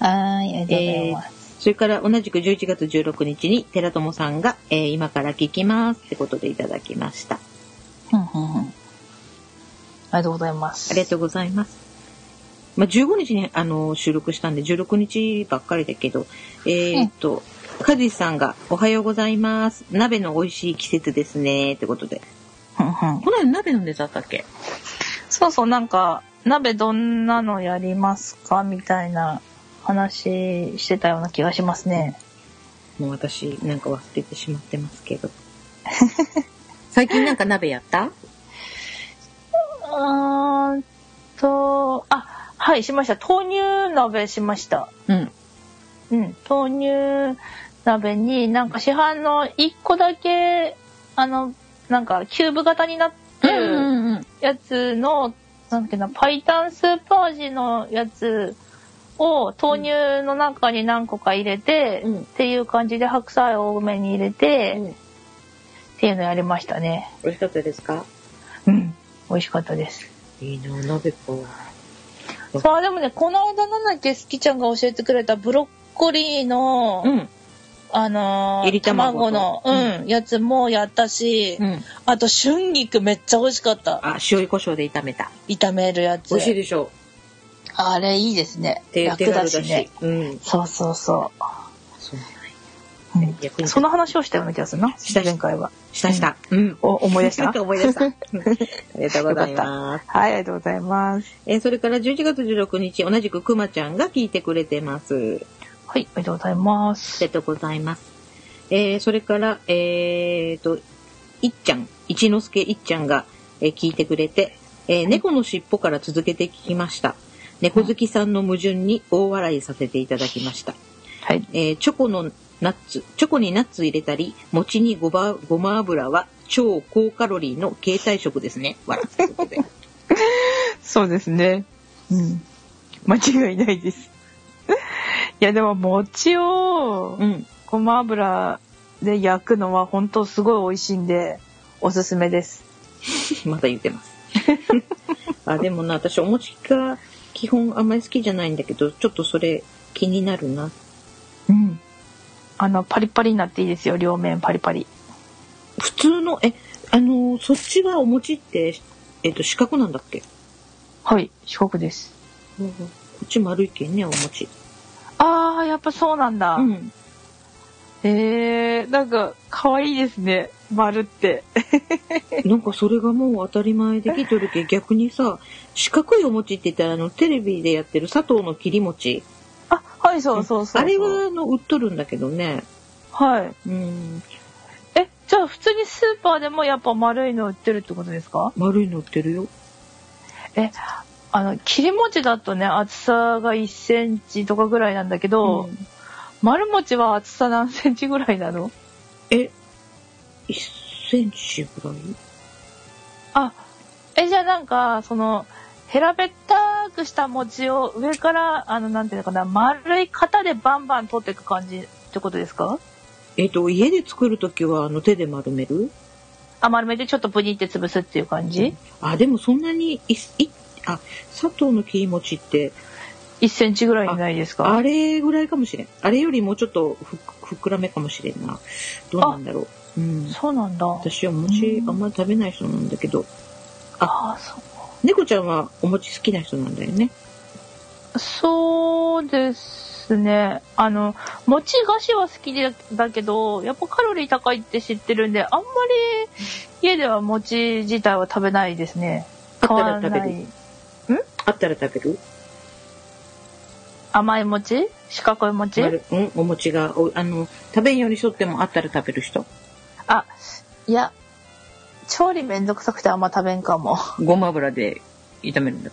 はーい。ありがとうございます。それから同じく11月16日に寺友さんが、えー今から聞きますってことでいただきました。ふんふんふん。ありがとうございます。ありがとうございます。まあ、15日にあの収録したんで16日ばっかりだけど、えーっと、カズイさんがおはようございます。鍋の美味しい季節ですねってことで。ふんふんこの間鍋のネタあったっけ？そうそう、なんか、鍋どんなのやりますかみたいな話してたような気がしますね。もう私なんか忘れてしまってますけど。<laughs> 最近なんか鍋やった？うーんと、あ、はい、しました。豆乳鍋しました。うん。うん、豆乳鍋になんか市販の1個だけ、あの、なんかキューブ型になってるうん。やつの、なんだっけな、パイタンスーパー味のやつを豆乳の中に何個か入れて、うんっていう感じで白菜を多めに入れて、うんっていうのやりましたね。美味しかったですか？うん。美味しかったです。いいな鍋か。そう、でもね、この間なんだっけ、好きちゃんが教えてくれたブロッコリーの、うん。あのー卵の、うん、やつもやったし、うん。あと春菊めっちゃ美味しかった。あ、塩胡椒で炒めた。炒めるやつ。美味しいでしょあれいいですね。楽軽だし。ね。うん。そうそうそそうなんやう。うんその話をしたような気がするな。した前回は。したした。うん。お、思い出した？<laughs> 思い出した。うん <laughs> ありがとうございます。はい、ありがとうございます。えーそれから11月16日、同じくくまちゃんが聞いてくれてます。はい、ありがとうございまあす。りがとうございます。えーそれから、えーと、いっちゃん、一之輔いっちゃんが、えー聞いてくれて、えー猫の尻尾から続けて聞きました。猫好きさんの矛盾に大笑いさせていただきました。はい。えーチョコのナッツ、チョコにナッツ入れたり、餅にごまごま油は超高カロリーの携帯食ですね。わら。ということで <laughs> そうですね。うん。間違いないです。いや、でも餅をうん。ごま油で焼くのは本当すごい美味しいんで、おすすめです。<laughs> また言ってます。<laughs> あ、でもな、私お餅が基本あんまり好きじゃないんだけど、ちょっとそれ気になるな。うん。あの、パリパリになっていいですよ。両面パリパリ。普通の、え、あのーそっちはお餅って、えっ、と、四角なんだっけ、はい、四国です。こっち丸いけんね、お餅。あー、やっぱそうなんだ。うん。へえー、なんか、可愛いですね。丸って。<laughs> なんかそれがもう当たり前できとるけん逆にさ、四角いお餅って言ったら、あの、テレビでやってる砂糖の切り餅。あ、はい、そうそうそうそう。あれは、あの、売っとるんだけどね。はい。うん。え、じゃあ普通にスーパーでもやっぱ丸いの売ってるってことですか？丸いの売ってるよ。え、あの、切り餅だとね、厚さが1センチとかぐらいなんだけど、うん。丸餅は厚さ何センチぐらいなの？え、1センチぐらい？あ、え、じゃあなんか、その、平べったくした餅を上から、あの、なんていうのかな、丸い型でバンバン取っていく感じってことですか？えっ、と、家で作るときは、あの、手で丸める？あ、丸めてちょっとブニって潰すっていう感じ、あ、でもそんなにい、い、あ、砂糖の切り餅って、?1 センチぐらいにないですか？あれぐらいかもしれん。あれよりもうちょっとふふくらめかもしれんな。どうなんだろう。うん。そうなんだ。私は餅あんまり食べない人なんだけど、あ、そう。猫ちゃんはお餅好きな人なんだよね。そうですね。あの、餅菓子は好きだだけど、やっぱカロリー高いって知ってるんで、あんまり家では餅自体は食べないですね。買わら食べるない。あったら食べる？甘い餅？四角い餅？丸うん？お餅が、おあの、食べんようにしとってもあったら食べる人？あ、いや、調理めんどくさくてあんま食べんかも。ごま油で炒めるんだ。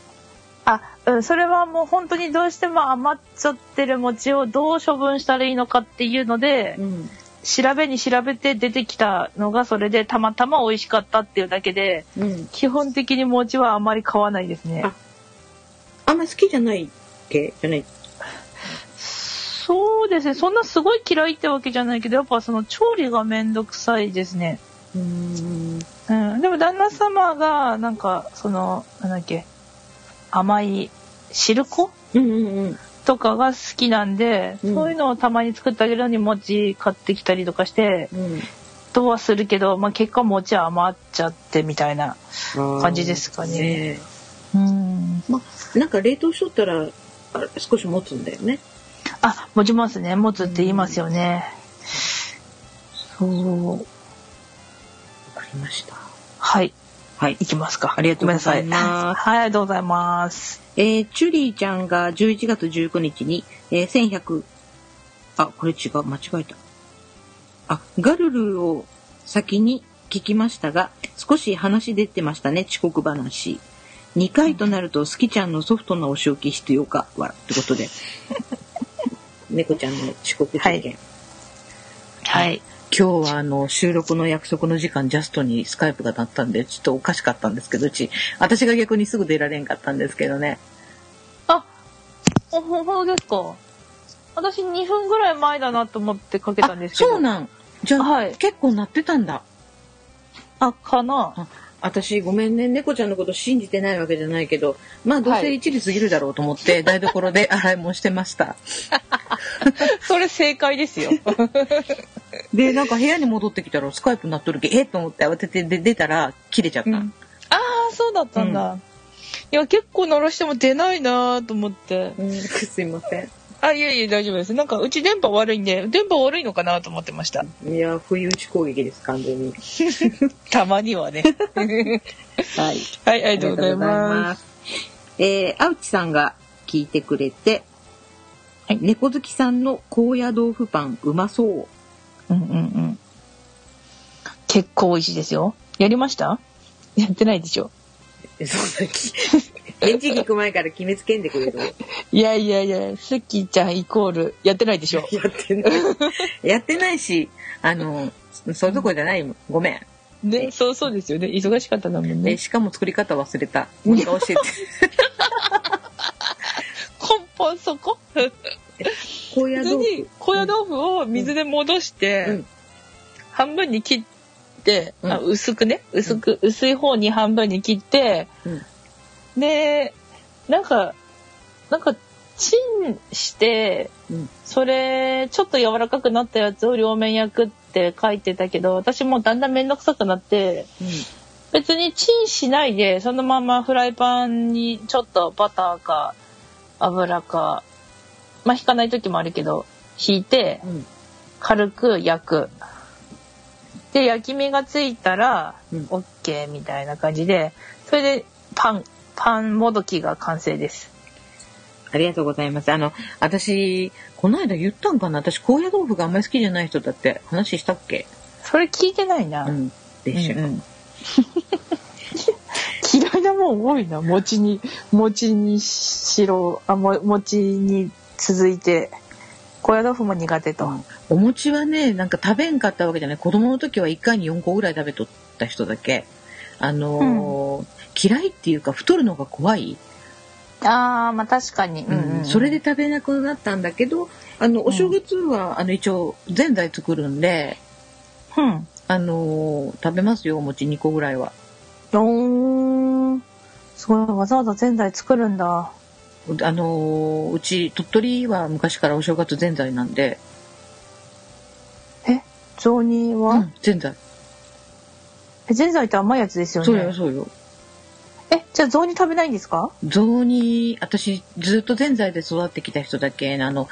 あ、うん、それはもう本当にどうしても余っちゃってる餅をどう処分したらいいのかっていうので、うん。調べに調べて出てきたのがそれでたまたま美味しかったっていうだけで、うん。基本的に餅はあまり買わないですね。あ。あんまり好きじゃないっけ？じゃない？そうですね。そんなすごい嫌いってわけじゃないけど、やっぱその調理がめんどくさいですね。うん。うん。でも旦那様が、なんか、その、なんだっけ、甘い汁粉？うんうんうん。とかが好きなんで、うん。そういうのをたまに作ってあげるのに餅買ってきたりとかして、うん。とはするけど、まあ結果餅は余っちゃってみたいな感じですかね。ねうん。まあなんか冷凍しとったらあ少し持つんだよねあ、持ちますね。持つって言いますよね。そう。わかりましたはい。はいいきますか。ありがとうございますはい、ありがとうございます。えー、チュリーちゃんが11月19日に、えー、1100あこれ違う間違えたあガルルを先に聞きましたが少し話出てましたね遅刻話2回となるとスキちゃんのソフトなお仕置き必要か？わらってことで。<laughs> 猫ちゃんの遅刻事件、はい。今日はあの収録の約束の時間ジャストにスカイプが鳴ったんでちょっとおかしかったんですけどうち。私が逆にすぐ出られんかったんですけどね。あ、ほ、ほ、ほんですか。私2分ぐらい前だなと思ってかけたんですけど。そうなん。じゃあ、はい。結構鳴ってたんだ。あ、かな。あ私ごめんね猫ちゃんのこと信じてないわけじゃないけどまあどうせ一時過ぎるだろうと思って、台所で洗い物してました <laughs> それ正解ですよ。<laughs> でなんか部屋に戻ってきたらスカイプ鳴っとるけえっと思って慌ててで出たら切れちゃった、うんああ、そうだったんだ。いや、結構鳴らしても出ないなと思って。うんすいませんあ、いえいえ、大丈夫です。なんか、うち電波悪いんで、電波悪いのかなと思ってました。いや不意打ち攻撃です完全に <laughs> たまにはね。<laughs> はいはい、ありがとうございます。す。えー、あうちさんが聞いてくれて、はい猫好きさんの高野豆腐パンうまそう。うんうんうん。結構美味しいですよ。やりました？やってないでしょ？えそんなき、返事聞く前から決めつけんでくれる。いやいやいや、スッキーちゃんイコール、やってないでしょ。<laughs> やってない。<laughs> やってないし、あの、そういうとこじゃないもん。ごめん。ね、そうそうですよね。忙しかったんだもんえね。しかも作り方忘れた。もう一回教えて。<laughs> 根本そこ？高野豆に高野豆腐を水で戻して、うん半分に切って、薄くね？薄く、薄い方に半分に切って、うんでなんかなんかチンして、うん。それちょっと柔らかくなったやつを両面焼くって書いてたけど私もうだんだん面倒くさくなって別にチンしないでそのままフライパンにちょっとバターか油かまあ引かない時もあるけど引いて。軽く焼く。で焼き目がついたらうん。OK みたいな感じでそれでパンパンもどきが完成ですありがとうございます。あの、私、この間言ったんかな？私、高野豆腐があんまり好きじゃない人だって話したっけ？それ聞いてないな、うん。でしょ。うんうん <laughs> 嫌いなもん多いな餅に餅にしろあも餅に続いて高野豆腐も苦手と、お餅はね、なんか食べんかったわけじゃない。子供の時は1回に4個ぐらい食べとった人だけ？あのー嫌いっていうか太るのが怖い、あーまあ確かに、うん。それで食べなくなったんだけどあのお正月は、あの一応ぜんざい作るんで、うん。あのー食べますよお餅2個ぐらいは。おーすごい。わざわざぜんざい作るんだ。あのーうち鳥取は昔からお正月ぜんざいなんで、え？雑煮は、うん、ぜんざいえぜんざいって甘いやつですよね。そうよそうよえじゃあ雑煮食べないんですか？雑煮私ずっとぜんざいで育ってきた人だけあの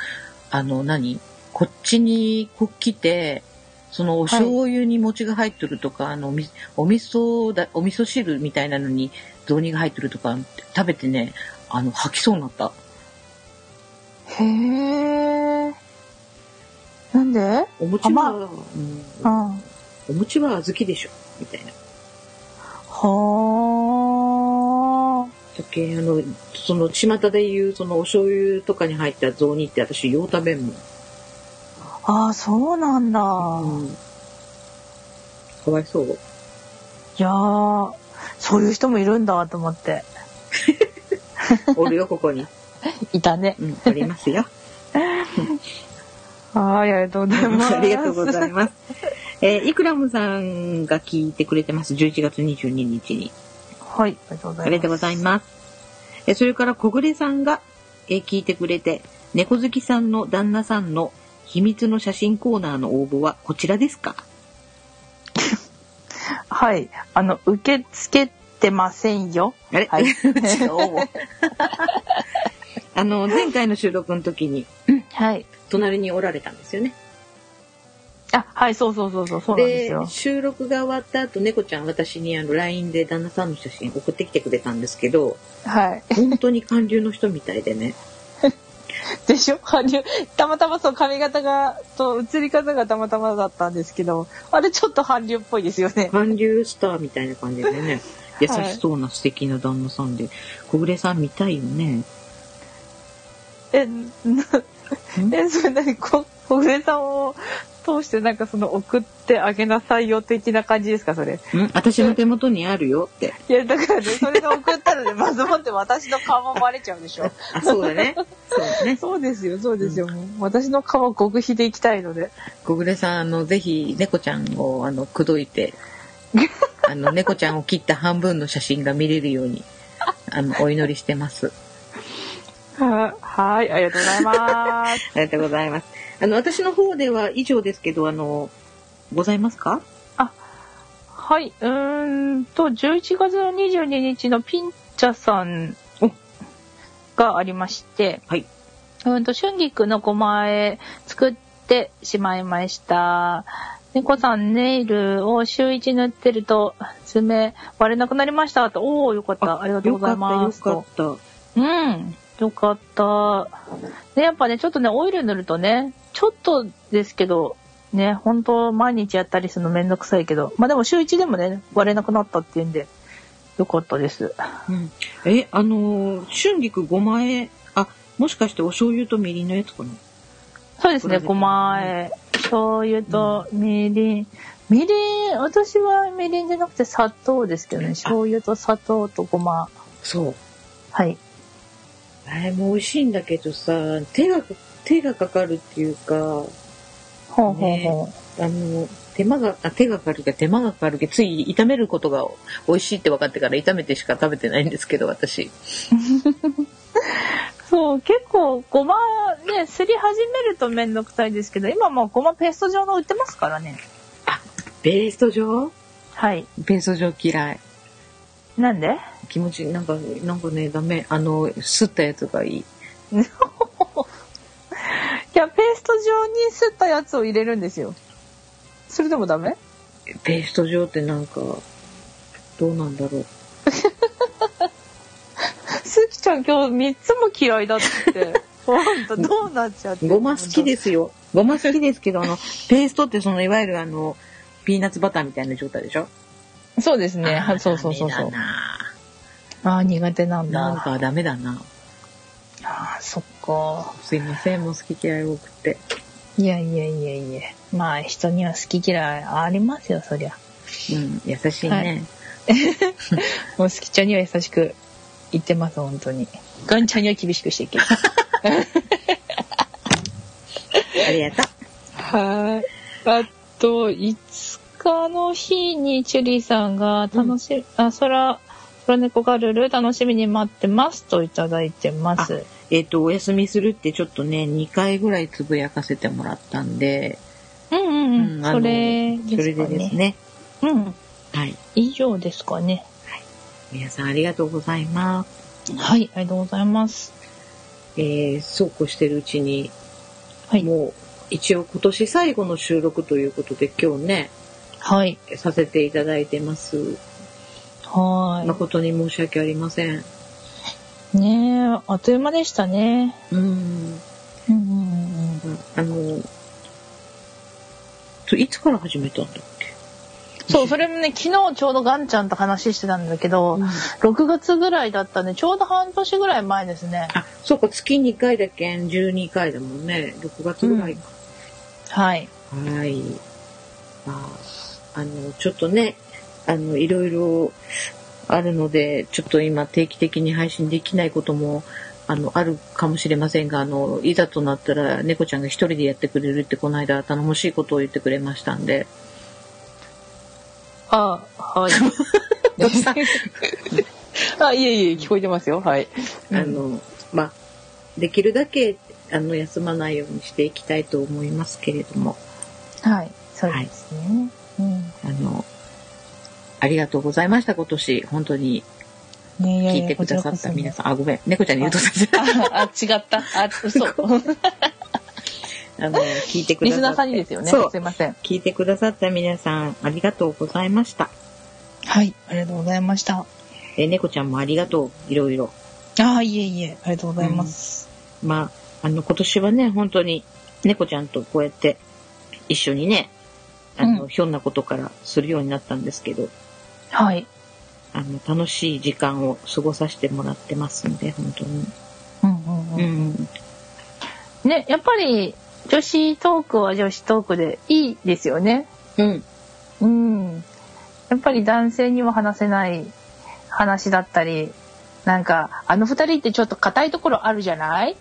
あの何？こっちにこ来てそのお醤油に餅が入ってるとか、あのおみお味噌だお味噌汁みたいなのに雑煮が入ってるとか食べてねあの吐きそうになった。へえなんで？お餅は、甘うん、うん。はお餅は小豆でしょみたいな。あだっけ？あの、その、巷で言う、その、お醤油とかに入った雑煮って私、よう食べんもん。ああ、そうなんだ。うん。かわいそう。いやー、そういう人もいるんだと思って。<laughs> おるよ、ここに。<laughs> いたね。うん、ありますよ。<laughs> はい、ありがとうございます。ありがとうございます。えーイクラムさんが聞いてくれてます。11月22日に。はい、ありがとうございます。ありがとうございます。えーそれから、小暮さんが、えー聞いてくれて、猫好きさんの旦那さんの秘密の写真コーナーの応募はこちらですか？<laughs> はい、あの、受け付けてませんよ。あれ、はい。<laughs> あの、前回の収録の時に、はい。隣におられたんですよね。あ、はい、そうそうそうそう、そうなんですでよ。収録が終わった後猫ちゃん私にあの LINE で旦那さんの写真送ってきてくれたんですけどはい。本当に韓流の人みたいでね <laughs> でしょ？韓流。たまたまそう、髪型が、と、映り方がたまたまだったんですけど、あれちょっと韓流っぽいですよね。韓流スターみたいな感じでね <laughs> 優しそうな素敵な旦那さんで小暮さん見たいよねえ、な <laughs> え、それ何こ、小暮さんを通してなんかその送ってあげなさいよ的な感じですか、それ？ん私の手元にあるよっていや、だからね、それが送ったので、まずもって私の顔もバレちゃうでしょ。あ <laughs> そうだねそうだねそうですよ、そうですよ。もう私の顔極秘でいきたいので。小暮さんあのぜひ猫ちゃんをあの口説いて <laughs> あの猫ちゃんを切った半分の写真が見れるようにあのお祈りしてますははい、ありがとうございます。<laughs> ありがとうございます。あの、私の方では以上ですけど、あの、ございますか？はい、うーんと、11月の22日のピンチャさんがありまして、はい。うーんと、春菊の5枚作ってしまいました。猫さんネイルを週一塗ってると爪割れなくなりましたと。おー、よかった。ありがとうございます。よかった、よかっうん。よかった。ね、やっぱね、ちょっとね、オイル塗るとね、ちょっとですけど、ね、本当毎日やったりするのめんどくさいけど、まあでも週一でもね、割れなくなったっていうんで、よかったです。た。うん。え、あのー、春菊5枚、あ、もしかしてお醤油とみりんのやつかな？そうですね、これでごまあえ、醤油とみりん。みりん、私はみりんじゃなくて砂糖ですけどね、醤油と砂糖とごま。そう。はい。あれも美味しいんだけどさ、手が、手がかかるっていうか、ほうほうほう。あの、手間が、あ手がかかるけど手間がかかるけど、つい炒めることが美味しいって分かってから炒めてしか食べてないんですけど、私。<laughs> そう、結構ごまね、すり始めるとめんどくさいですけど、今もうごまペースト状の売ってますからね。ペースト状？はい。ペースト状嫌い。なんで？気持ち、なんか、なんかね、ダメ。あの、すったやつがいい。<laughs> いや、ペースト状にすったやつを入れるんですよ。それでもダメ？ペースト状ってなんか、どうなんだろう。<laughs> すきちゃん今日3つも嫌いだって。ほんと、どうなっちゃってごま好きですよ。ごま好きですけど、あの、ペーストってその、いわゆるあの、ピーナッツバターみたいな状態でしょ？そうですね。そうそうそうそうああ、苦手なんだ。なんかダメだな。ああ、そっか。すいません、もう好き嫌い多くて。いやいやいやいや。まあ、人には好き嫌いありますよ、そりゃ。うん、優しいね。<laughs> もう好きちゃんには優しく言ってます、本当に。ガンちゃんには厳しくしていける。<laughs> ありがとう。はい。あと、5日の日にチュリーさんが楽し、あ、空、空猫ガルル楽しみに待ってますといただいてます。えっ、と、お休みするってちょっとね、2回ぐらいつぶやかせてもらったんで、うんうんうん。うんそれそれですかね。でですね。うん。はい。以上ですかね。皆さんありがとうございます。はい、ありがとうございます。えー、そうこうしてるうちに、はい。もう一応今年最後の収録ということで今日ね、はい。させていただいてます。は誠に申し訳ありません。い。ねえ、あっという間でしたね。うん。うんうんうん。あの、といつから始めたんだっけ？そう、それもね、昨日ちょうどガンちゃんと話してたんだけど、うん6月ぐらいだったね、ちょうど半年ぐらい前ですね。あ、そうか、月2回だけ？ん12回だもんね。6月ぐらいか。はい。はい。まあ、あの、ちょっとね、あの、いろいろあるので、ちょっと今定期的に配信できないことも、あの、あるかもしれませんが、あの、いざとなったら、猫ちゃんが一人でやってくれるって、この間頼もしいことを言ってくれましたんで、あ、はい。<laughs> <laughs> あ、いえいえ、聞こえてますよ。はい。あの、まあ、できるだけ、あの、休まないようにしていきたいと思いますけれども、はい。そうですね。うん。あの、ありがとうございました、今年。本当にねいやいや聞いてくださった皆こさん。あ、ごめん。猫ちゃんに言うとさせちらこそあ、あ違った。あ、嘘。あの、聞いてくださって。リスナーさんにですよね。そうすいません。聞いてくださった皆さん、ありがとうございました。はい。ありがとうございました。え、猫ちゃんもありがとう。いろいろ。あ、いえいえ、ありがとうございます。まあ、あの、今年はね、本当に、猫ちゃんとこうやって、一緒にね、あの、うんひょんなことからするようになったんですけど、はい。あの、楽しい時間を過ごさせてもらってますんで、本当に。うんうんううん。ん。ね、やっぱり、女子トークは女子トークでいいですよね。うん。うん。やっぱり男性には話せない話だったり、なんか、あの二人ってちょっと硬いところあるじゃない？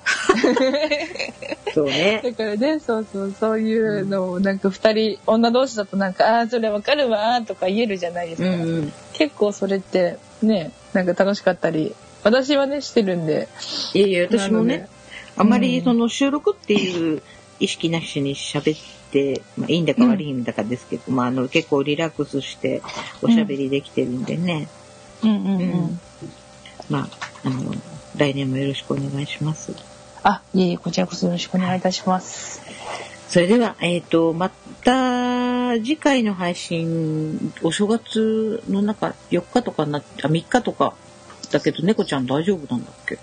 <laughs> そうね。だからね、そうそう、そういうのをなんか二人、女同士だとなんか、ああー、それわかるわーとか言えるじゃないですか。うんうん。結構それってね、なんか楽しかったり、私はね、してるんで。いやいや、私もねあまりその収録っていう意識なしに喋って、まあいいんだか悪いんだかですけど、まああの結構リラックスしておしゃべりできてるんでね、うんうんうん。うんまあ、あの、来年もよろしくお願いします。あ、いえいえ、こちらこそよろしくお願いいたします。それでは、えっ、と、また次回の配信、お正月の中4日とかなっあ、3日とかだけど、猫ちゃん大丈夫なんだっけ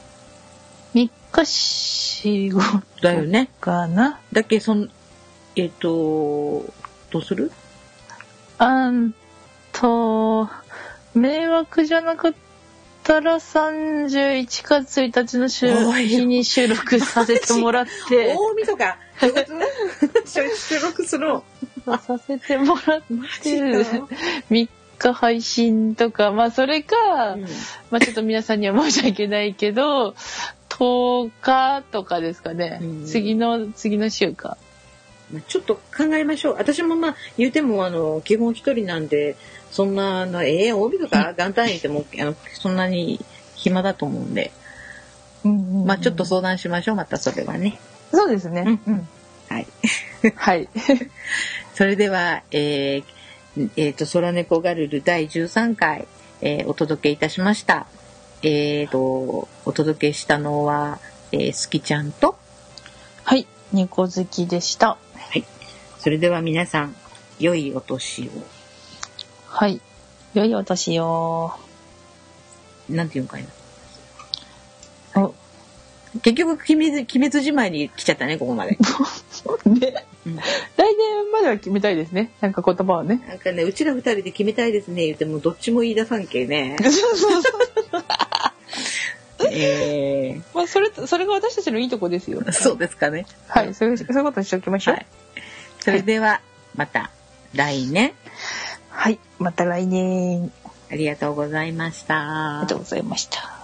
？3日仕事だよね。かな。だっけ、そん、えっ、と、どうする？あんと、迷惑じゃなから31月1日の週日に収録させてもらって、<laughs> 大晦日収録するの。させてもらって、3日配信とか、まあそれか、まあちょっと皆さんには申し訳ないけど、10日とかですかね。うん次の、次の週か。まあちょっと考えましょう。私もまあ言うてもあの基本一人なんでそんなあのええ大晦日元旦にいてもあのそんなに暇だと思うんで、まあちょっと相談しましょう。またそれはね。そうですね。うん。はい。はい。<laughs> それではえーえーと空猫ガルル第13回、えーお届けいたしました。えーとお届けしたのは、えー、すきちゃんとはい。猫好きでした。はい。それでは皆さん良いお年を。はい。良いお年を。なんて言うんかいな。お、結局、鬼滅、鬼滅じまいに来ちゃったね、ここまで。<laughs> ね。うん来年までは決めたいですね。なんか言葉をね。なんかね、うちら二人で決めたいですね、言っても、どっちも言い出さんけね。<laughs> えまあ、それ、それが私たちのいいとこですよ。ー、そうですかね。はい。そういう、そういうことにしておきましょう。はい。それでは、また、来年、はい。また来年。ありがとうございました。ありがとうございました。